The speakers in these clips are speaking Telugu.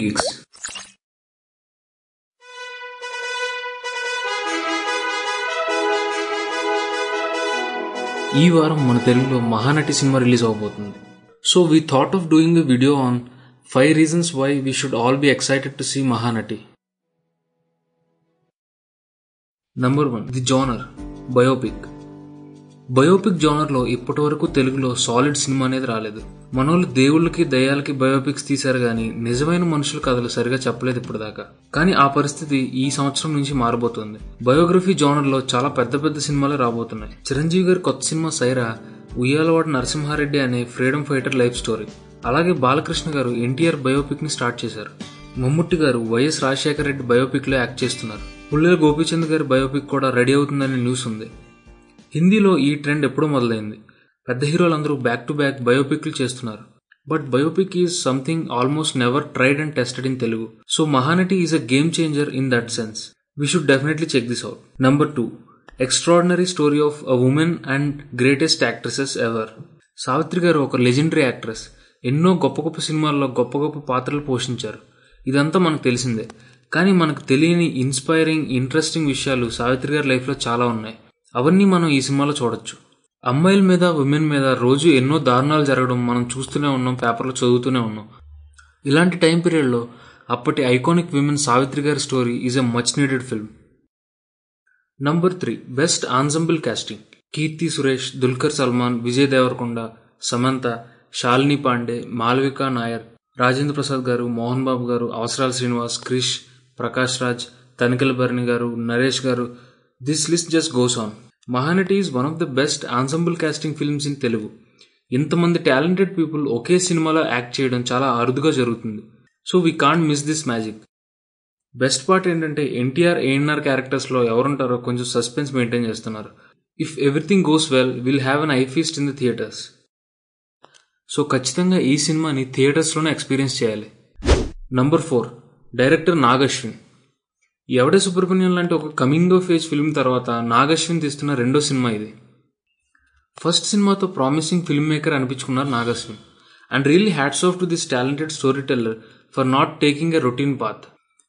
Geeks. ఈ వారం మన తెలుగులో మహానటి సినిమా రిలీజ్ అవబోతుంది. So we thought of doing a video on five reasons why we should all be excited to see Mahanati. Number one the genre biopic biopic జోనర్లో ఇప్పటి వరకు తెలుగులో సాలిడ్ సినిమా అనేది రాలేదు. మనోళ్ళు దేవుళ్ళకి దయ్యాలకి బయోపిక్స్ తీశారు కానీ నిజమైన మనుషుల కథలు సరిగా చెప్పలేదు ఇప్పటిదాకా. కానీ ఆ పరిస్థితి ఈ సంవత్సరం నుంచి మారబోతుంది. బయోగ్రఫీ జోనర్లో చాలా పెద్ద పెద్ద సినిమాలు రాబోతున్నాయి. చిరంజీవి గారి కొత్త సినిమా సైరా ఉయ్యాలవాడ నరసింహారెడ్డి అనే ఫ్రీడమ్ ఫైటర్ లైఫ్ స్టోరీ. అలాగే బాలకృష్ణ గారు ఎన్టీఆర్ బయోపిక్ని స్టార్ట్ చేశారు. మమ్ముట్టి గారు వైఎస్ రాజశేఖర రెడ్డి బయోపిక్లో యాక్ట్ చేస్తున్నారు. పుల్లెల గోపీచంద్ గారి బయోపిక్ కూడా రెడీ అవుతుందనే న్యూస్ ఉంది. హిందీలో ఈ ట్రెండ్ ఎప్పుడో మొదలైంది. పెద్ద హీరోలందరూ బ్యాక్ టు బ్యాక్ బయోపిక్లు చేస్తున్నారు. But biopic is something almost never tried and tested in Telugu so Mahanati is a game changer in that sense we should definitely check this out number two extraordinary story of a woman and greatest actresses ever Savitri garu ఒక లెజెండరీ యాక్ట్రెస్ ఎన్నో గొప్ప గొప్ప సినిమాల్లో గొప్ప గొప్ప పాత్రలు పోషించారు. ఇదంతా మనకు తెలిసిందే. కానీ మనకు తెలియని ఇన్స్పైరింగ్ ఇంట్రెస్టింగ్ విషయాలు సావిత్రి గారి లైఫ్లో చాలా ఉన్నాయి. అవన్నీ మనం ఈ సినిమాలో చూడొచ్చు. అమ్మాయిల మీద ఉమెన్ మీద రోజు ఎన్నో దారుణాలు జరగడం మనం చూస్తూనే ఉన్నాం పేపర్లో చదువుతూనే ఉన్నాం. ఇలాంటి టైం పీరియడ్లో అప్పటి ఐకానిక్ విమెన్ సావిత్రి గారి story is a much needed film number three best ensemble casting Keerthy Suresh Dulquer Salmaan Vijay Deverakonda Samantha Shalini Pandey Malvika Nair Rajendra Prasad garu Mohan Babu గారు అవసరాల Srinivas Krish Prakash Raj Tanikella Bharani garu Naresh garu this list just goes on Mahanati is one of the best ensemble casting films in Telugu ఇంతమంది టాలెంటెడ్ పీపుల్ ఒకే సినిమాలో యాక్ట్ చేయడం చాలా అరుదుగా జరుగుతుంది. So we can't miss this magic best part ఏంటంటే ఎన్టీఆర్ ఏఎన్ఆర్ క్యారెక్టర్స్లో ఎవరుంటారో కొంచెం సస్పెన్స్ మెయింటైన్ చేస్తున్నారు. If everything goes well will have an eye feast in the theatres so ఖచ్చితంగా ఈ సినిమాని థియేటర్స్లోనే ఎక్స్పీరియన్స్ చేయాలి. Number four director Nag Ashwin Yevade Subramanyam లాంటి ఒక కమింగ్ ఆఫ్ ఏజ్ ఫిల్మ్ తర్వాత నాగశ్విన్ తీస్తున్న రెండో సినిమా ఇది. ఫస్ట్ సినిమాతో promising film maker అనిపించుకున్నారు Nag Ashwin. And really hats off to this talented story teller for not taking a routine path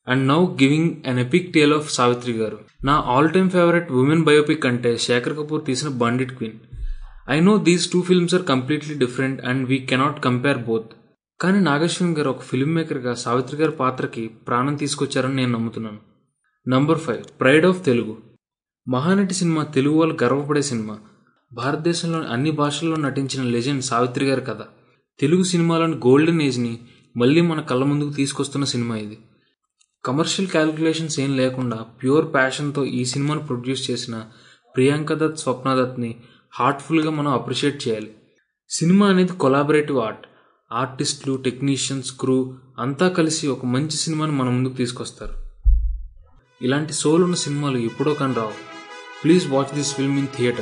and now giving an epic tale of Savitri garu. నా all time favourite woman biopic అంటే శేఖర్ కపూర్ తీసిన Bandit Queen I know these two films are completely different and we cannot compare both కానీ నాగేశ్వరన్ గారు ఒక ఫిల్మ్ మేకర్గా సావిత్రి గారి పాత్రకి ప్రాణం తీసుకొచ్చారని నేను నమ్ముతున్నాను. Number five pride of Telugu Mahanati cinema Telugu వాళ్ళు గర్వపడే సినిమా. భారతదేశంలోని అన్ని భాషల్లో నటించిన లెజెండ్ సావిత్రి గారి కథ. తెలుగు సినిమాలోని గోల్డెన్ ఏజ్ని మళ్ళీ మన కళ్ళ ముందుకు తీసుకొస్తున్న సినిమా ఇది. కమర్షియల్ క్యాలిక్యులేషన్స్ ఏం లేకుండా ప్యూర్ ప్యాషన్తో ఈ సినిమాను ప్రొడ్యూస్ చేసిన ప్రియాంక దత్ స్వప్న దత్ని హార్ట్ఫుల్గా మనం అప్రిషియేట్ చేయాలి. సినిమా అనేది కొలాబరేటివ్ ఆర్ట్ ఆర్టిస్టులు టెక్నీషియన్స్ క్రూ అంతా కలిసి ఒక మంచి సినిమాని మన ముందుకు తీసుకొస్తారు. ఇలాంటి సోల్ ఉన్న సినిమాలు ఎప్పుడో కానీ రావు. Please watch this film in theatre.